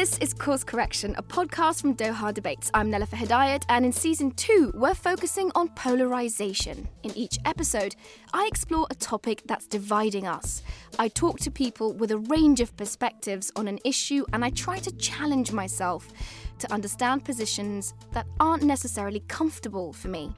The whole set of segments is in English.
This is Course Correction, a podcast from Doha Debates. I'm Nelufar Hedayat, and in season two, we're focusing on polarization. In each episode, I explore a topic that's dividing us. I talk to people with a range of perspectives on an issue, and I try to challenge myself to understand positions that aren't necessarily comfortable for me.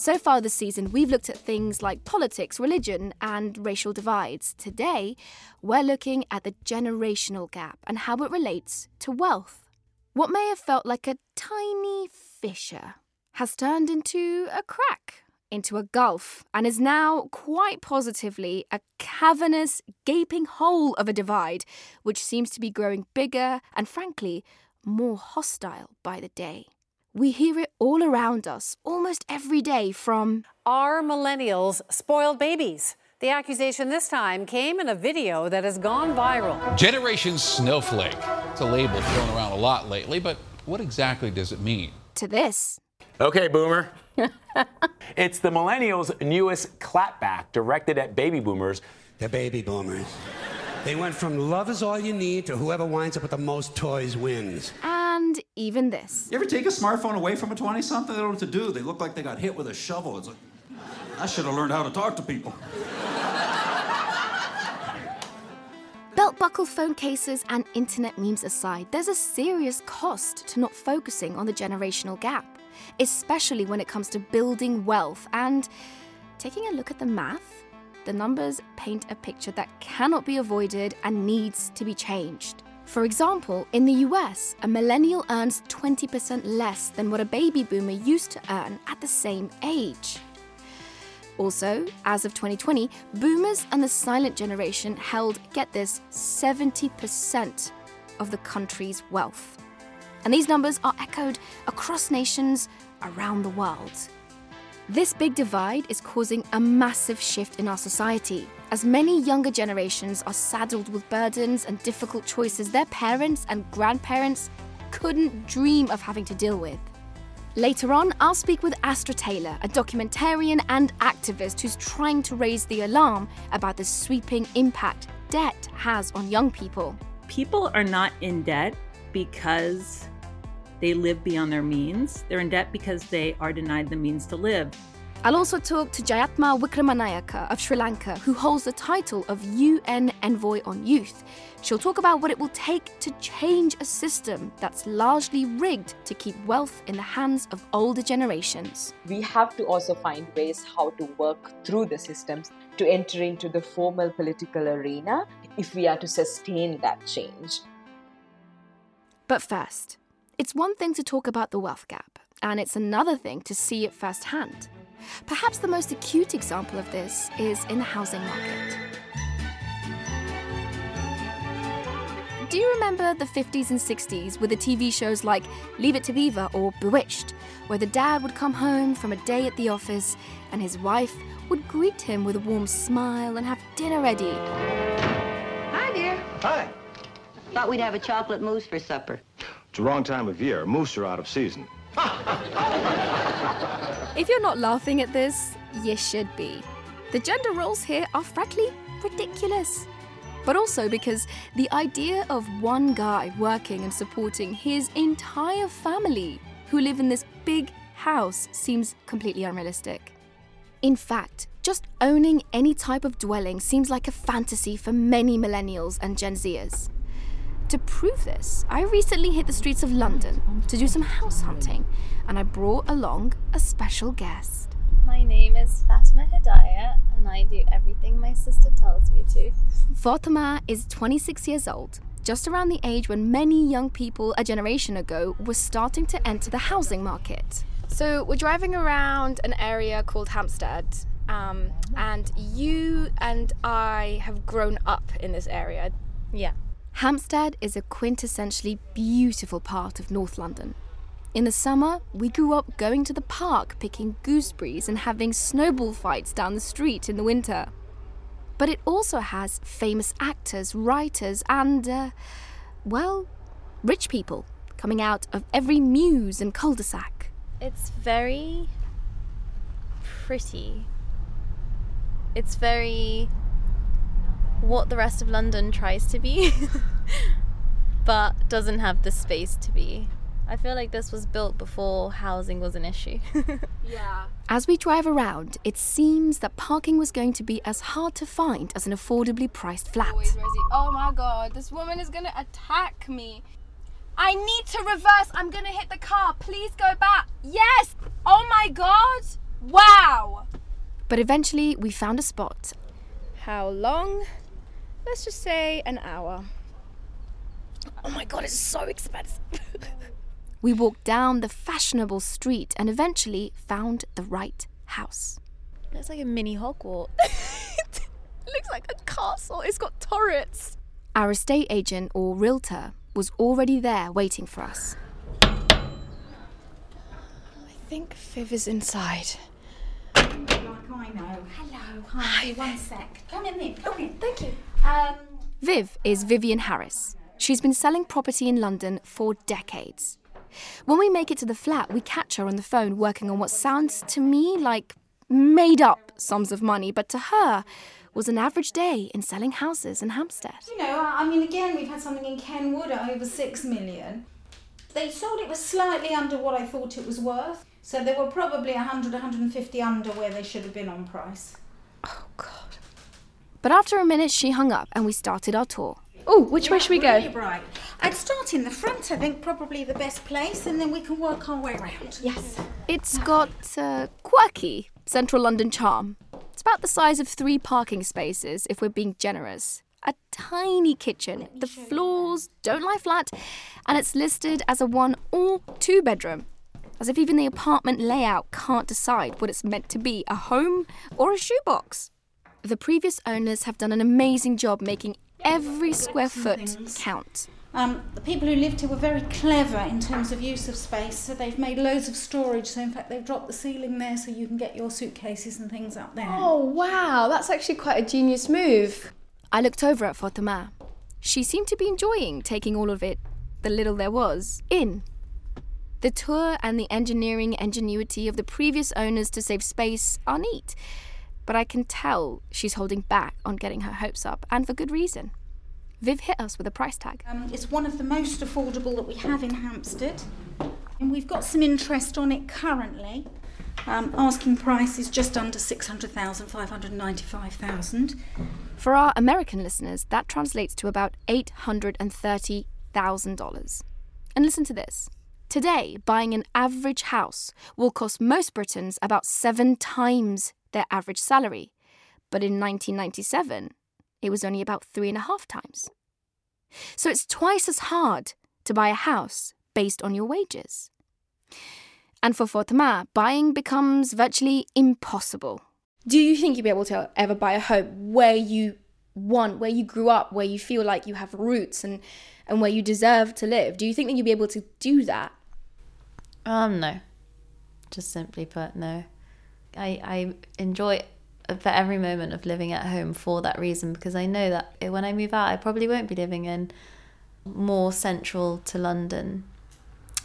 So far this season, we've looked at things like politics, religion, and racial divides. Today, we're looking at the generational gap and how it relates to wealth. What may have felt like a tiny fissure has turned into a crack, into a gulf, and is now quite positively a cavernous, gaping hole of a divide, which seems to be growing bigger and, frankly, more hostile by the day. We hear it all around us, almost every day, from Are millennials spoiled babies? The accusation this time came in a video that has gone viral. Generation Snowflake. It's a label thrown around a lot lately, but what exactly does it mean? to this. Okay, boomer. it's the millennials' newest clapback directed at baby boomers. The baby boomers. They went from love is all you need to whoever winds up with the most toys wins. And even this. You ever take a smartphone away from a 20 something? They don't know what to do. They look like they got hit with a shovel. It's like, I should have learned how to talk to people. Belt buckle phone cases and internet memes aside, there's a serious cost to not focusing on the generational gap, especially when it comes to building wealth and taking a look at the math. The numbers paint a picture that cannot be avoided and needs to be changed. For example, in the US, a millennial earns 20% less than what a baby boomer used to earn at the same age. Also, as of 2020, boomers and the silent generation held, get this, 70% of the country's wealth. And these numbers are echoed across nations around the world. This big divide is causing a massive shift in our society, as many younger generations are saddled with burdens and difficult choices their parents and grandparents couldn't dream of having to deal with. Later on, I'll speak with Astra Taylor, a documentarian and activist who's trying to raise the alarm about the sweeping impact debt has on young people. people are not in debt because they live beyond their means. They're in debt because they are denied the means to live. I'll also talk to Jayathma Wickramanayake of Sri Lanka, who holds the title of UN Envoy on Youth. She'll talk about what it will take to change a system that's largely rigged to keep wealth in the hands of older generations. we have to also find ways how to work through the systems to enter into the formal political arena if we are to sustain that change. But first, it's one thing to talk about the wealth gap, and it's another thing to see it firsthand. Perhaps the most acute example of this is in the housing market. Do you remember the 50s and 60s with the TV shows like Leave It to Beaver or Bewitched, where the dad would come home from a day at the office and his wife would greet him with a warm smile and have dinner ready? Hi, dear. Hi. Thought we'd have a chocolate mousse for supper. It's the wrong time of year. Moose are out of season. If you're not laughing at this, you should be. The gender roles here are frankly ridiculous. But also because the idea of one guy working and supporting his entire family who live in this big house seems completely unrealistic. In fact, just owning any type of dwelling seems like a fantasy for many millennials and Gen Zers. To prove this, I recently hit the streets of London to do some house hunting, and I brought along a special guest. My name is Fatema Hedayat, and I do everything my sister tells me to. Fatima is 26 years old, just around the age when many young people a generation ago were starting to enter the housing market. So, we're driving around an area called Hampstead, um, and you and I have grown up in this area. Yeah. Hampstead is a quintessentially beautiful part of North London. In the summer, we grew up going to the park picking gooseberries and having snowball fights down the street in the winter. But it also has famous actors, writers, and, uh, well, rich people coming out of every mews and cul de sac. It's very pretty. It's very what the rest of London tries to be. but doesn't have the space to be. I feel like this was built before housing was an issue. yeah. As we drive around, it seems that parking was going to be as hard to find as an affordably priced flat. Oh my god, this woman is gonna attack me. I need to reverse. I'm gonna hit the car. Please go back. Yes! Oh my god! Wow! But eventually, we found a spot. How long? Let's just say an hour. Oh my god, it's so expensive. We walked down the fashionable street and eventually found the right house. Looks like a mini Hogwarts. it looks like a castle. It's got turrets. Our estate agent or realtor was already there waiting for us. I think Viv is inside. Like I know. Hello. Hi. One sec. Come in there. Come in. Thank you. Um, Viv is Vivian Harris. She's been selling property in London for decades. When we make it to the flat, we catch her on the phone working on what sounds to me like made up sums of money, but to her was an average day in selling houses in Hampstead. you know, I mean, again, we've had something in Kenwood at over six million. They sold it was slightly under what I thought it was worth. So they were probably 100, 150 under where they should have been on price. But after a minute, she hung up and we started our tour. Oh, which way should we go? Really bright. I'd start in the front, I think, probably the best place, and then we can work our way around. Yes. It's got a quirky central London charm. It's about the size of three parking spaces, if we're being generous. A tiny kitchen. The floors don't lie flat, and it's listed as a one or two bedroom. As if even the apartment layout can't decide what it's meant to be a home or a shoebox. The previous owners have done an amazing job making every square foot count. Um, the people who lived here were very clever in terms of use of space, so they've made loads of storage. So, in fact, they've dropped the ceiling there so you can get your suitcases and things up there. Oh wow, that's actually quite a genius move. I looked over at Fatema. She seemed to be enjoying taking all of it, the little there was, in. The tour and the engineering ingenuity of the previous owners to save space are neat, but I can tell she's holding back on getting her hopes up, and for good reason. Viv hit us with a price tag. Um, it's one of the most affordable that we have in Hampstead, and we've got some interest on it currently. Um, asking price is just under 600,000, 595,000. For our American listeners, that translates to about $830,000. And listen to this. Today, buying an average house will cost most Britons about seven times their average salary. But in 1997, it was only about three and a half times. So it's twice as hard to buy a house based on your wages. And for Fatema, buying becomes virtually impossible. Do you think you'll be able to ever buy a home where you want, where you grew up, where you feel like you have roots and, and where you deserve to live? Do you think that you'll be able to do that? Um, no. Just simply put, no. I, I enjoy for every moment of living at home for that reason because I know that when I move out, I probably won't be living in more central to London.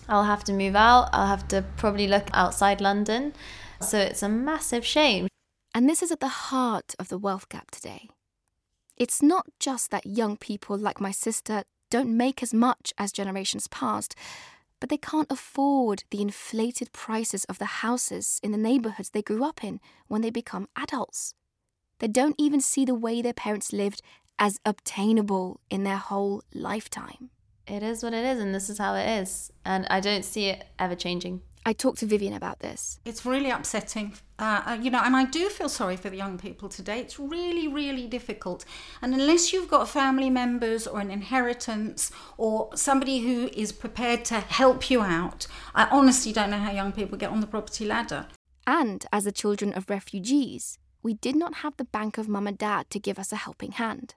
I'll have to move out, I'll have to probably look outside London. So it's a massive shame. And this is at the heart of the wealth gap today. It's not just that young people like my sister don't make as much as generations past, but they can't afford the inflated prices of the houses in the neighbourhoods they grew up in when they become adults. They don't even see the way their parents lived as obtainable in their whole lifetime. It is what it is, and this is how it is. And I don't see it ever changing. I talked to Vivian about this. It's really upsetting, uh, uh, you know, and I do feel sorry for the young people today. It's really, really difficult. And unless you've got family members or an inheritance or somebody who is prepared to help you out, I honestly don't know how young people get on the property ladder. And as the children of refugees, we did not have the bank of mum and dad to give us a helping hand.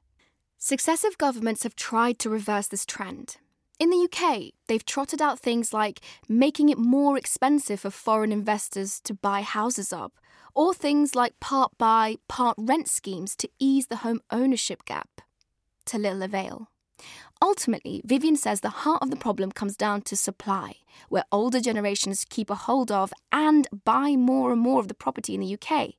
Successive governments have tried to reverse this trend. In the UK, they've trotted out things like making it more expensive for foreign investors to buy houses up, or things like part buy, part rent schemes to ease the home ownership gap. To little avail. Ultimately, Vivian says the heart of the problem comes down to supply, where older generations keep a hold of and buy more and more of the property in the UK.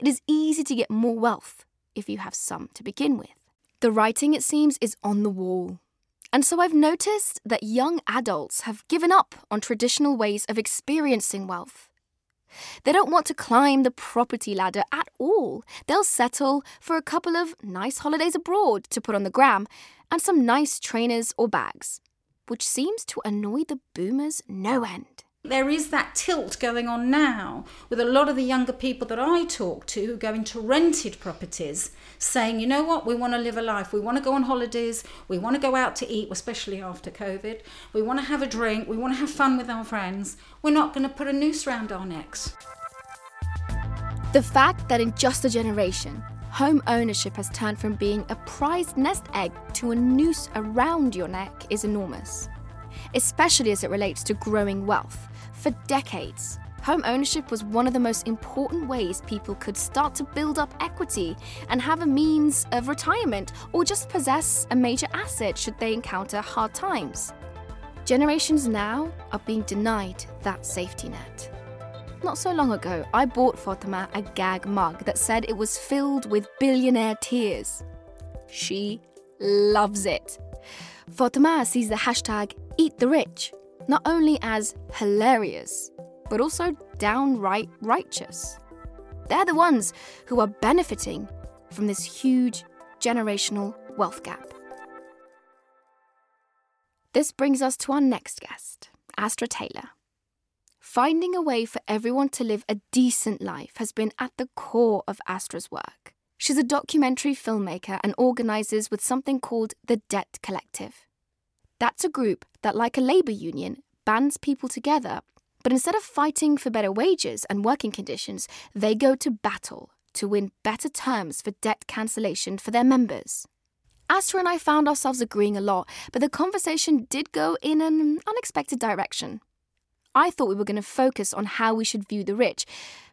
It is easy to get more wealth if you have some to begin with. The writing, it seems, is on the wall. And so I've noticed that young adults have given up on traditional ways of experiencing wealth. They don't want to climb the property ladder at all. They'll settle for a couple of nice holidays abroad to put on the gram and some nice trainers or bags, which seems to annoy the boomers no end. There is that tilt going on now with a lot of the younger people that I talk to who go into rented properties saying, you know what, we want to live a life. We want to go on holidays. We want to go out to eat, especially after COVID. We want to have a drink. We want to have fun with our friends. We're not going to put a noose around our necks. The fact that in just a generation, home ownership has turned from being a prized nest egg to a noose around your neck is enormous, especially as it relates to growing wealth for decades, home ownership was one of the most important ways people could start to build up equity and have a means of retirement or just possess a major asset should they encounter hard times. Generations now are being denied that safety net. Not so long ago, I bought Fatema a gag mug that said it was filled with billionaire tears. She loves it. Fatema sees the hashtag Eat the Rich not only as hilarious, but also downright righteous. They're the ones who are benefiting from this huge generational wealth gap. This brings us to our next guest, Astra Taylor. Finding a way for everyone to live a decent life has been at the core of Astra's work. She's a documentary filmmaker and organizes with something called the Debt Collective. That's a group that, like a labour union, bands people together, but instead of fighting for better wages and working conditions, they go to battle to win better terms for debt cancellation for their members. Astra and I found ourselves agreeing a lot, but the conversation did go in an unexpected direction. I thought we were going to focus on how we should view the rich,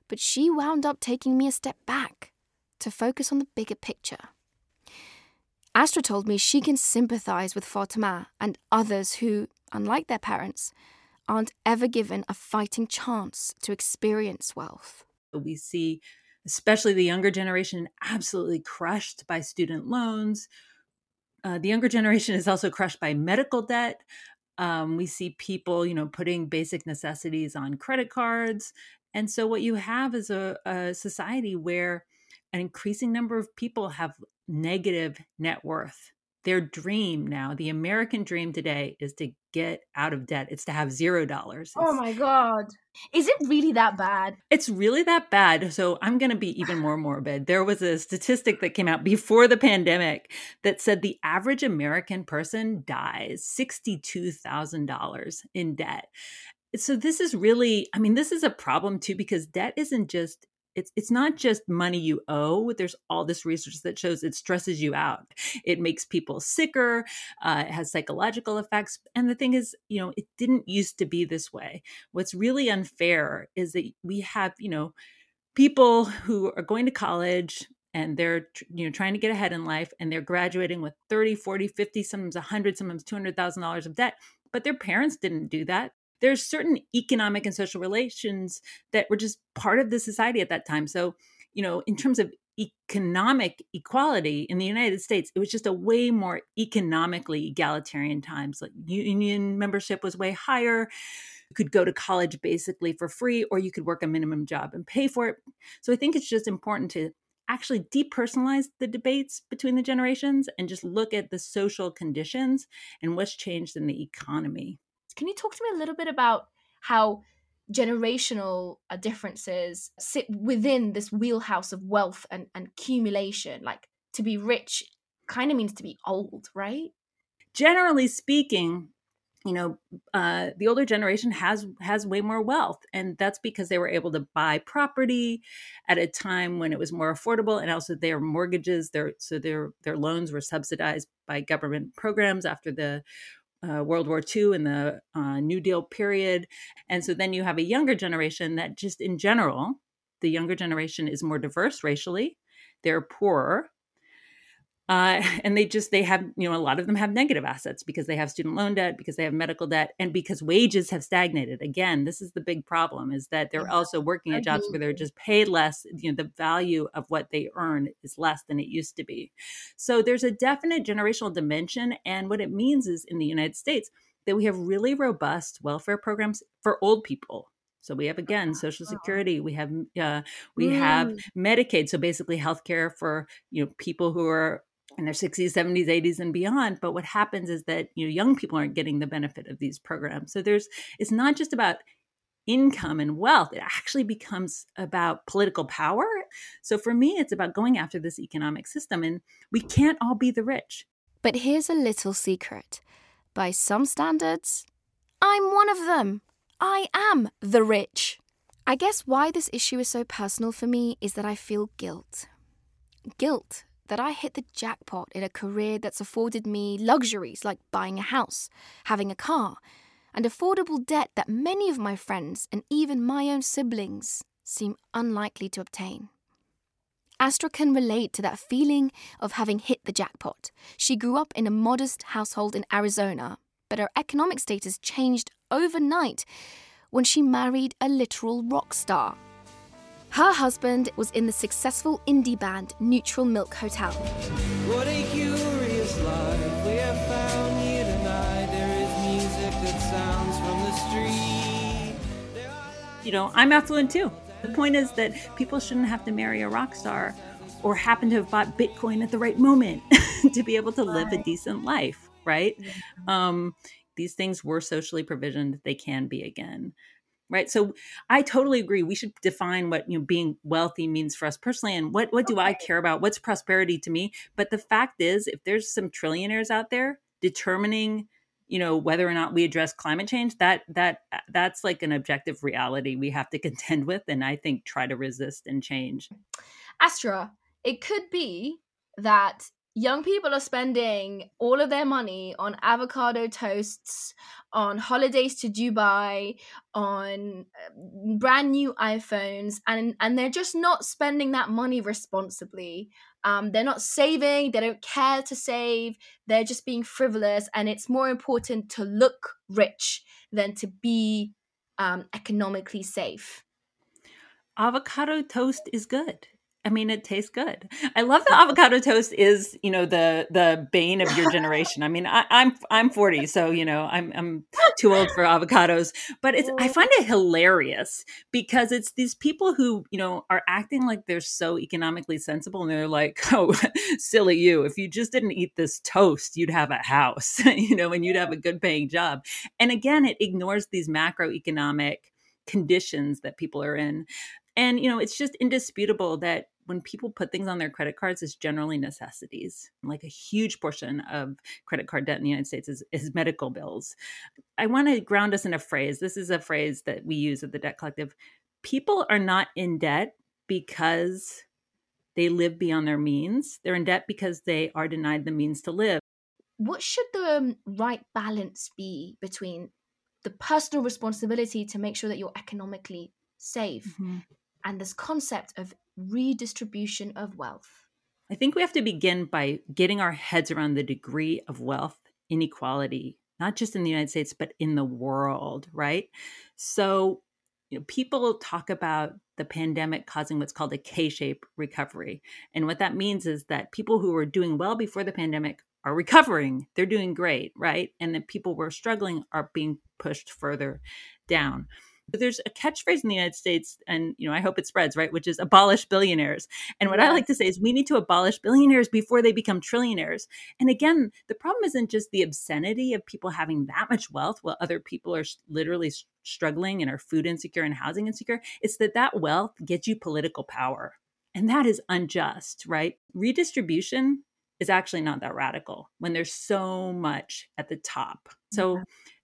but she wound up taking me a step back to focus on the bigger picture. Astra told me she can sympathize with Fatema and others who, unlike their parents, aren't ever given a fighting chance to experience wealth. We see, especially the younger generation, absolutely crushed by student loans. Uh, the younger generation is also crushed by medical debt. Um, we see people, you know, putting basic necessities on credit cards. And so, what you have is a, a society where an increasing number of people have negative net worth. Their dream now, the American dream today, is to get out of debt. It's to have zero dollars. Oh my God. Is it really that bad? It's really that bad. So I'm going to be even more morbid. There was a statistic that came out before the pandemic that said the average American person dies $62,000 in debt. So this is really, I mean, this is a problem too because debt isn't just it's it's not just money you owe there's all this research that shows it stresses you out. It makes people sicker uh, it has psychological effects and the thing is you know it didn't used to be this way. What's really unfair is that we have you know people who are going to college and they're you know trying to get ahead in life and they're graduating with 30 40 50 sometimes 100 sometimes $200000 of debt but their parents didn't do that there's certain economic and social relations that were just part of the society at that time. So, you know, in terms of economic equality in the United States, it was just a way more economically egalitarian times. Like union membership was way higher. You could go to college basically for free, or you could work a minimum job and pay for it. So I think it's just important to actually depersonalize the debates between the generations and just look at the social conditions and what's changed in the economy. Can you talk to me a little bit about how generational uh, differences sit within this wheelhouse of wealth and, and accumulation? Like to be rich kind of means to be old, right? Generally speaking, you know uh, the older generation has has way more wealth and that's because they were able to buy property at a time when it was more affordable and also their mortgages their so their their loans were subsidized by government programs after the uh, World War II and the uh, New Deal period. And so then you have a younger generation that just in general, the younger generation is more diverse racially, they're poorer. Uh, and they just they have you know a lot of them have negative assets because they have student loan debt because they have medical debt and because wages have stagnated again this is the big problem is that they're also working at jobs where they're just paid less you know the value of what they earn is less than it used to be so there's a definite generational dimension and what it means is in the united states that we have really robust welfare programs for old people so we have again Social Security, we have uh, we mm. have Medicaid. So basically, healthcare for you know people who are in their 60s 70s 80s and beyond but what happens is that you know young people aren't getting the benefit of these programs. So there's it's not just about income and wealth it actually becomes about political power. So for me it's about going after this economic system and we can't all be the rich. But here's a little secret. By some standards i'm one of them. I am the rich. I guess why this issue is so personal for me is that i feel guilt. Guilt that I hit the jackpot in a career that's afforded me luxuries like buying a house, having a car, and affordable debt that many of my friends and even my own siblings seem unlikely to obtain. Astra can relate to that feeling of having hit the jackpot. She grew up in a modest household in Arizona, but her economic status changed overnight when she married a literal rock star her husband was in the successful indie band Neutral Milk Hotel. What a curious life we have found here tonight. There is music that sounds from the street. You know, I'm affluent too. The point is that people shouldn't have to marry a rock star or happen to have bought Bitcoin at the right moment to be able to live a decent life, right? Um, these things were socially provisioned, they can be again right? So i totally agree we should define what you know being wealthy means for us personally and what what do i care about? What's prosperity to me? But the fact is if there's some trillionaires out there determining you know whether or not we address climate change that that uh, that's like an objective reality we have to contend with and i think try to resist and change. Astra it could be that young people are spending all of their money on avocado toasts, on holidays to Dubai, on uh, brand new iPhones, and and they're just not spending that money responsibly. Um, they're not saving. They don't care to save. They're just being frivolous, and it's more important to look rich than to be um, economically safe. Avocado toast is good. I mean, it tastes good. I love that avocado toast is, you know, the the bane of your generation. I mean, I, am I'm, I'm 40, so you know, I'm I'm too old for avocados. But it's I oh. find it hilarious because it's these people who, you know, are acting like they're so economically sensible and they're like, oh, silly you. If you just didn't eat this toast, you'd have a house, you know, and you'd have a good paying job. And again, it ignores these macroeconomic conditions that people are in. And, you know, it's just indisputable that when people put things on their credit cards, it's generally necessities. Like a huge portion of credit card debt in the United States is, is medical bills. I want to ground us in a phrase. This is a phrase that we use at the Debt Collective. People are not in debt because they live beyond their means. They're in debt because they are denied the means to live. What should the um, right balance be between the personal responsibility to make sure that you're economically safe mm-hmm. and this concept of redistribution of wealth? I think we have to begin by getting our heads around the degree of wealth inequality, not just in the United States, but in the world, right? So, you know, people talk about the pandemic causing what's called a K shape recovery. And what that means is that people who were doing well before the pandemic are recovering. They're doing great, right? And the people who are struggling are being pushed further down. There's a catchphrase in the United States, and you know, I hope it spreads, right? Which is abolish billionaires. And what I like to say is we need to abolish billionaires before they become trillionaires. And again, the problem isn't just the obscenity of people having that much wealth while other people are literally struggling and are food insecure and housing insecure. It's that that wealth gets you political power. And that is unjust, right? Redistribution is actually not that radical when there's so much at the top. So yeah.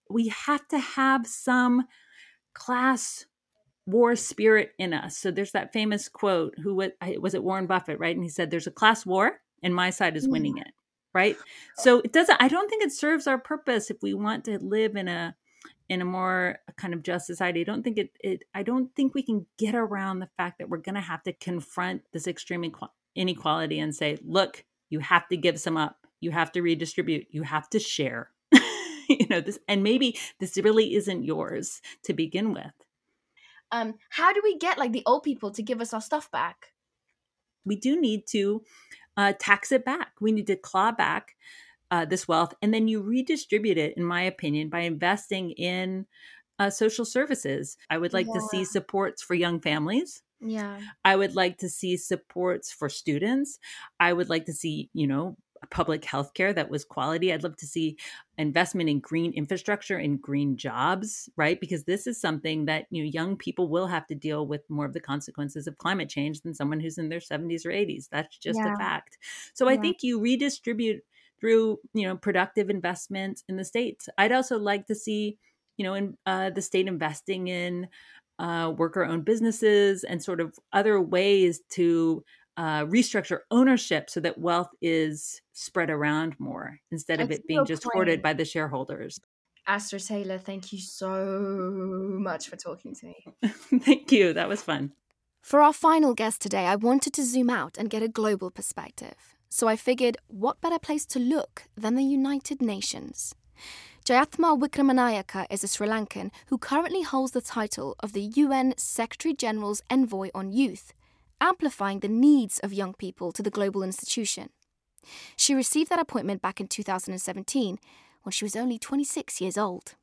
we have to have some class war spirit in us. So there's that famous quote, who was, was it Warren Buffett, right? And he said, there's a class war and my side is winning mm. it. Right. So it doesn't, I don't think it serves our purpose if we want to live in a, in a more kind of just society. I don't think it, it I don't think we can get around the fact that we're going to have to confront this extreme inequality and say, look, You have to give some up. You have to redistribute. You have to share. You know this and maybe this really isn't yours to begin with. Um how do we get like the old people to give us our stuff back? We do need to uh, tax it back. We need to claw back uh, this wealth and then you redistribute it, in my opinion, by investing in uh, social services. I would like to see supports for young families. Yeah. I would like to see supports for students. I would like to see, you know, public health care that was quality. I'd love to see investment in green infrastructure and green jobs, right? Because this is something that, you know, young people will have to deal with more of the consequences of climate change than someone who's in their 70s or 80s. That's just Yeah. a fact. So I think you redistribute through, you know, productive investments in the states. I'd also like to see, you know, in uh, the state investing in uh, worker owned businesses and sort of other ways to uh, restructure ownership so that wealth is spread around more instead of I it being just point. hoarded by the shareholders. Astra Taylor, thank you so much for talking to me. Thank you. That was fun. For our final guest today, I wanted to zoom out and get a global perspective. So I figured, what better place to look than the United Nations? Jayathma Wickramanayake is a Sri Lankan who currently holds the title of the UN Secretary General's Envoy on Youth, amplifying the needs of young people to the global institution. She received that appointment back in 2017 when she was only 26 years old.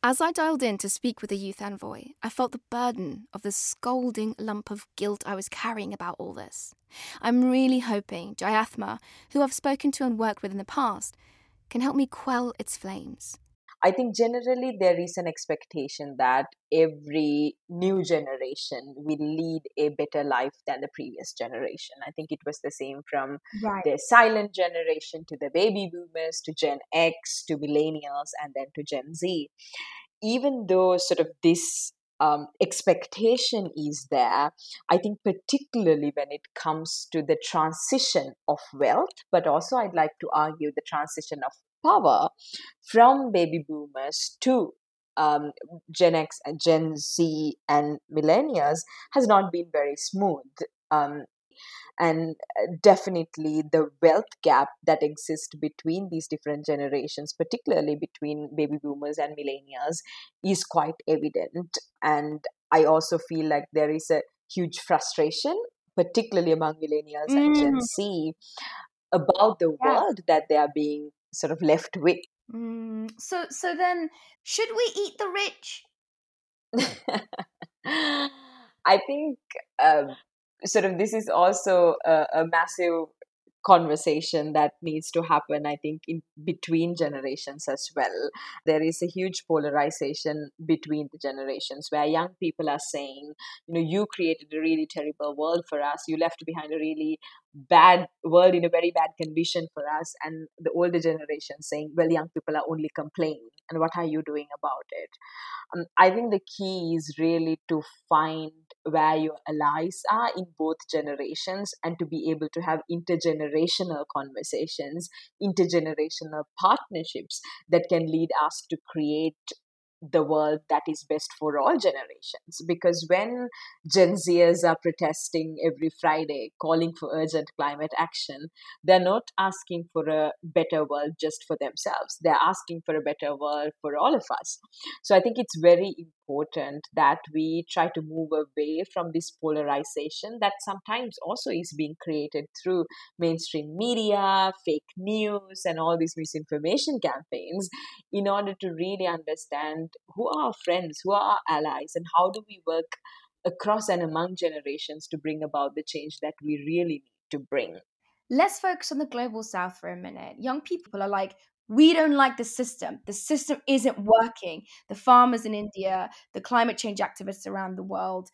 As I dialed in to speak with the youth envoy, I felt the burden of the scalding lump of guilt I was carrying about all this. I'm really hoping Jayathma, who I've spoken to and worked with in the past, can help me quell its flames. I think generally there is an expectation that every new generation will lead a better life than the previous generation. I think it was the same from Right. the silent generation to the baby boomers to Gen X to millennials and then to Gen Z. Even though sort of this um, expectation is there, I think particularly when it comes to the transition of wealth, but also I'd like to argue the transition of power from baby boomers to um, Gen X and Gen Z and millennials has not been very smooth. Um, and uh, definitely the wealth gap that exists between these different generations, particularly between baby boomers and millennials, is quite evident. And I also feel like there is a huge frustration, particularly among millennials and Gen Mm. Z, about the Yeah. world that they are being sort of left with. Mm, so so then should we eat the rich? I think um, sort of this is also a, a massive conversation that needs to happen i think in between generations as well. There is a huge polarization between the generations where young people are saying you know you created a really terrible world for us. You left behind a really bad world in a very bad condition for us. And the older generation saying well young people are only complaining. And what are you doing about it? Um, i think the key is really to find where your allies are in both generations and to be able to have intergenerational conversations intergenerational partnerships that can lead us to create the world that is best for all generations. Because when Gen Zers are protesting every Friday, calling for urgent climate action, they're not asking for a better world just for themselves. They're asking for a better world for all of us. So I think it's very important that we try to move away from this polarization that sometimes also is being created through mainstream media, fake news, and all these misinformation campaigns in order to really understand who are our friends, who are our allies, and how do we work across and among generations to bring about the change that we really need to bring. Let's focus on the global south for a minute. Young people are like, we don't like the system. The system isn't working. The farmers in India, the climate change activists around the world.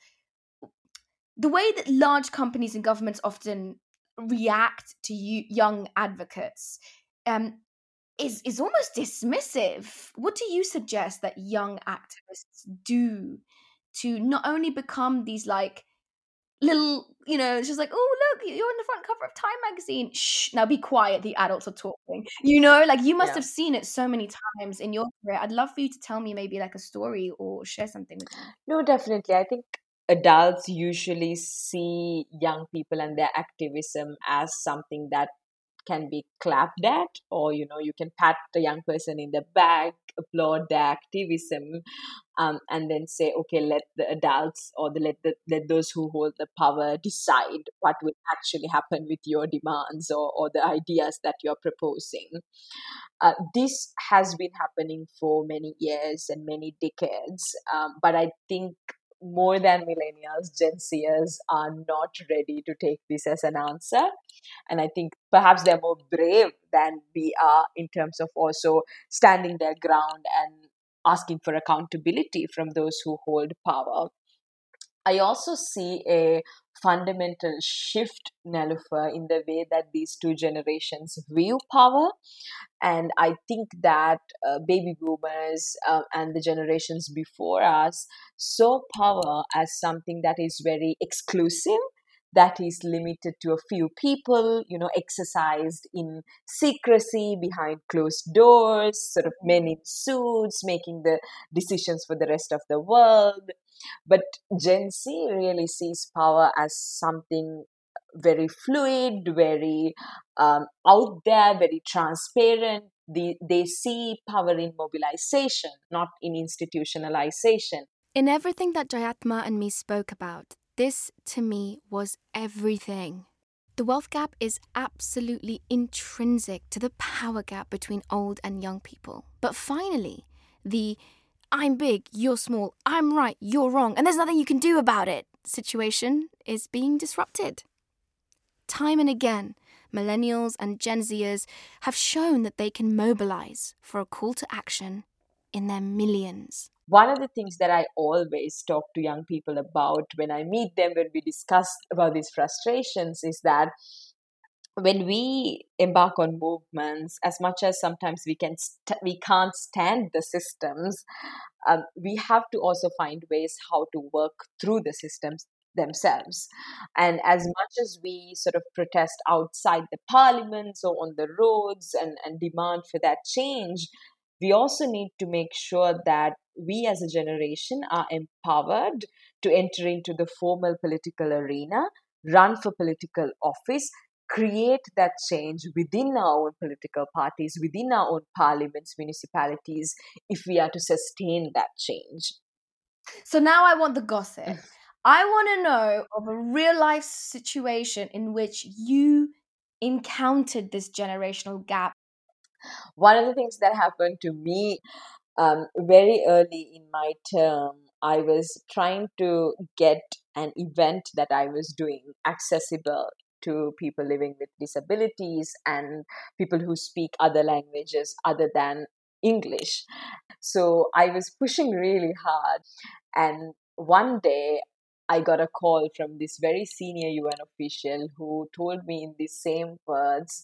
The way that large companies and governments often react to you, young advocates um, is is almost dismissive. What do you suggest that young activists do to not only become these like little, you know, it's just like, oh look, you're on the front cover of Time magazine. Shh, now be quiet. The adults are talking. You know, like you must Yeah. have seen it so many times in your career. I'd love for you to tell me maybe like a story or share something with me. No, definitely. I think adults usually see young people and their activism as something that can be clapped at or you know you can pat the young person in the back applaud their activism um, and then say okay let the adults or the let the let those who hold the power decide what will actually happen with your demands or, or the ideas that you're proposing. Uh, this has been happening for many years and many decades um, but i think more than millennials, Gen Zers are not ready to take this as an answer. And I think perhaps they're more brave than we are in terms of also standing their ground and asking for accountability from those who hold power. I also see a fundamental shift, Nelufar, in the way that these two generations view power. And I think that uh, baby boomers uh, and the generations before us saw power as something that is very exclusive that is limited to a few people, you know, exercised in secrecy behind closed doors, sort of men in suits making the decisions for the rest of the world. But Gen Z really sees power as something very fluid, very um, out there, very transparent. They, they see power in mobilization, not in institutionalization. In everything that Jayathma and me spoke about, this to me was everything. The wealth gap is absolutely intrinsic to the power gap between old and young people. But finally, the I'm big, you're small, I'm right, you're wrong, and there's nothing you can do about it situation is being disrupted. Time and again, millennials and Gen Zers have shown that they can mobilize for a call to action in their millions. One of the things that I always talk to young people about when I meet them, when we discuss about these frustrations, is that when we embark on movements, as much as sometimes we can st- we can't stand the systems, um, we have to also find ways how to work through the systems themselves. And as much as we sort of protest outside the parliaments or on the roads and, and demand for that change, we also need to make sure that we as a generation are empowered to enter into the formal political arena, run for political office, create that change within our own political parties, within our own parliaments, municipalities, if we are to sustain that change. So now I want the gossip. Mm. I want to know of a real life situation in which you encountered this generational gap. One of the things that happened to me um, very early in my term, I was trying to get an event that I was doing accessible to people living with disabilities and people who speak other languages other than English. So I was pushing really hard. And one day I got a call from this very senior UN official who told me in the same words,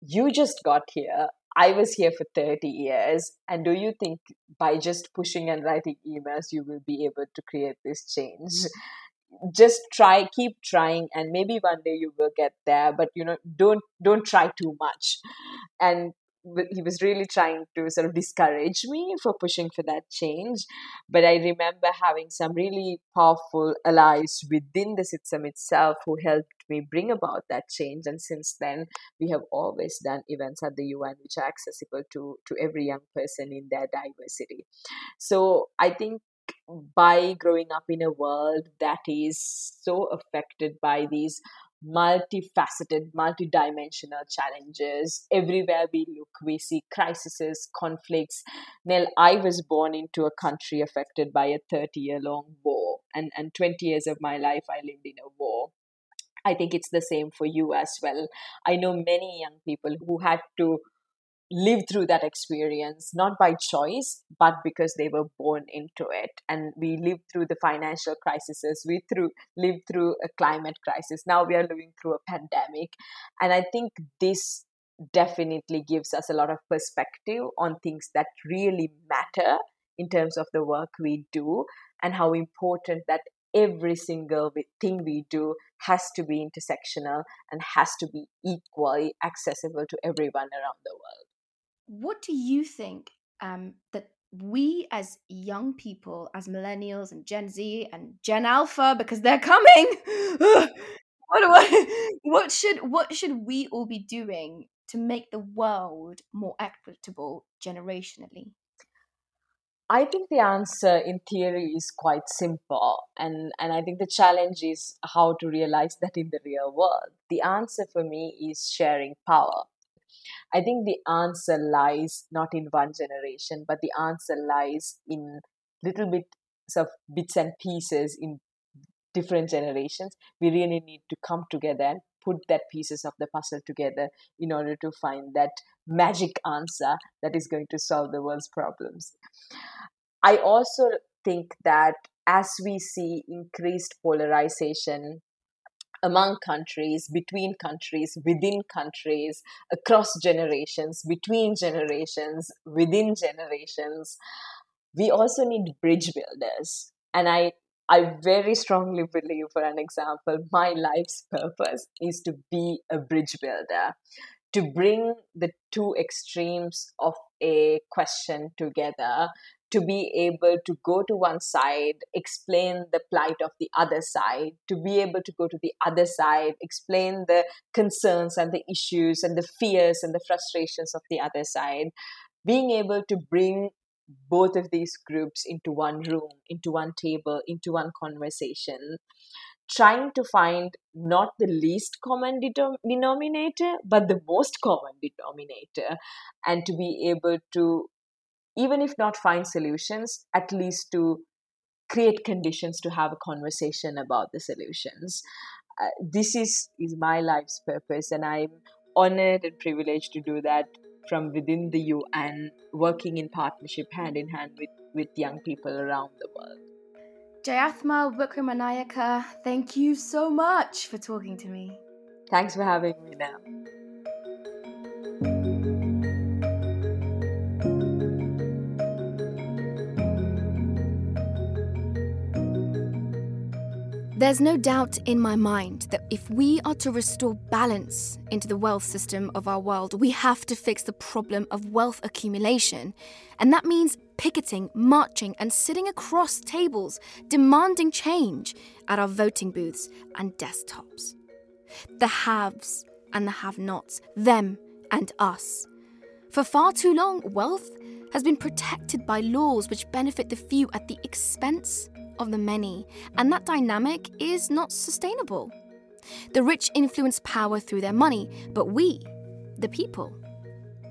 You just got here. I was here for 30 years. And do you think by just pushing and writing emails, you will be able to create this change? Just try, keep trying, and maybe one day you will get there. But you know, don't don't try too much. And he was really trying to sort of discourage me for pushing for that change. But I remember having some really powerful allies within the system itself who helped me bring about that change. And since then, we have always done events at the UN which are accessible to, to every young person in their diversity. So I think by growing up in a world that is so affected by these multifaceted, multidimensional challenges. Everywhere we look, we see crises, conflicts. Nell, I was born into a country affected by a 30 year long war, and, and 20 years of my life I lived in a war. I think it's the same for you as well. I know many young people who had to live through that experience not by choice but because they were born into it. And we lived through the financial crises we through lived through a climate crisis. Now we are living through a pandemic. And i think this definitely gives us a lot of perspective on things that really matter in terms of the work we do and how important that every single thing we do has to be intersectional and has to be equally accessible to everyone around the world what do you think um, that we as young people, as millennials and Gen Z and Gen Alpha, because they're coming, what, what, what should what should we all be doing to make the world more equitable generationally? I think the answer in theory is quite simple and and I think the challenge is how to realize that in the real world. The answer for me is sharing power. I think the answer lies not in one generation but the answer lies in little bits of bits and pieces in different generations. We really need to come together and put that pieces of the puzzle together in order to find that magic answer that is going to solve the world's problems. I also think that as we see increased polarization among countries, between countries, within countries, across generations, between generations, within generations, we also need bridge builders. And I, I very strongly believe, for an example, my life's purpose is to be a bridge builder, to bring the two extremes of a question together to be able to go to one side, explain the plight of the other side, to be able to go to the other side, explain the concerns and the issues and the fears and the frustrations of the other side, being able to bring both of these groups into one room, into one table, into one conversation, trying to find not the least common denominator, but the most common denominator, and to be able to even if not find solutions, at least to create conditions to have a conversation about the solutions. Uh, this is, is my life's purpose, and I'm honored and privileged to do that from within the UN, working in partnership hand in hand with, with young people around the world. Jayathma Wickramanayake, thank you so much for talking to me. Thanks for having me now. There's no doubt in my mind that if we are to restore balance into the wealth system of our world, we have to fix the problem of wealth accumulation. And that means picketing, marching, and sitting across tables, demanding change at our voting booths and desktops. The haves and the have nots, them and us. For far too long, wealth has been protected by laws which benefit the few at the expense of the many, and that dynamic is not sustainable. The rich influence power through their money, but we, the people,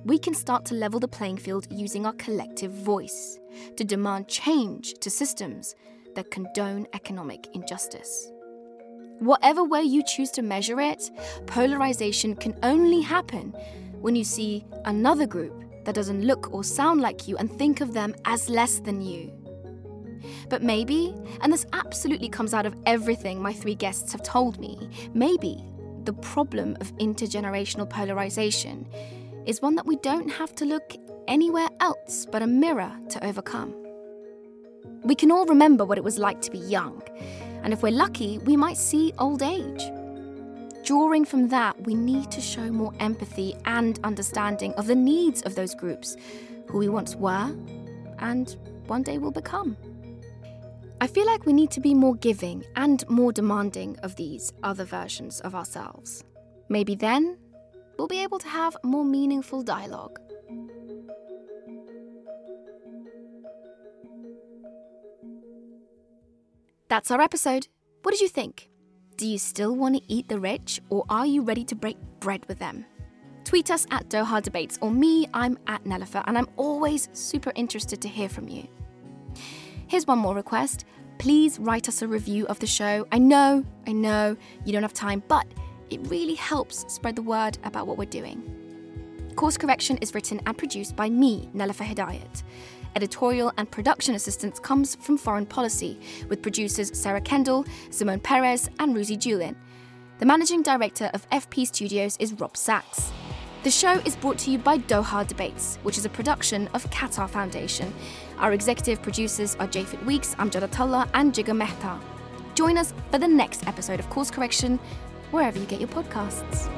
we can start to level the playing field using our collective voice to demand change to systems that condone economic injustice. Whatever way you choose to measure it, polarization can only happen when you see another group that doesn't look or sound like you and think of them as less than you. But maybe, and this absolutely comes out of everything my three guests have told me, maybe the problem of intergenerational polarization is one that we don't have to look anywhere else but a mirror to overcome. We can all remember what it was like to be young, and if we're lucky, we might see old age. Drawing from that, we need to show more empathy and understanding of the needs of those groups who we once were and one day will become. I feel like we need to be more giving and more demanding of these other versions of ourselves. Maybe then we'll be able to have more meaningful dialogue. That's our episode. What did you think? Do you still want to eat the rich, or are you ready to break bread with them? Tweet us at Doha Debates, or me, I'm at Nelufar, and I'm always super interested to hear from you. Here's one more request. Please write us a review of the show. I know, I know, you don't have time, but it really helps spread the word about what we're doing. Course Correction is written and produced by me, Nelufar Hedayat. Editorial and production assistance comes from Foreign Policy, with producers Sarah Kendall, Simone Perez, and Ruzi Julin. The managing director of FP Studios is Rob Sachs. The show is brought to you by Doha Debates, which is a production of Qatar Foundation. Our executive producers are Japhet Weeks, Amjad Atallah, and Jigar Mehta. Join us for the next episode of Course Correction, wherever you get your podcasts.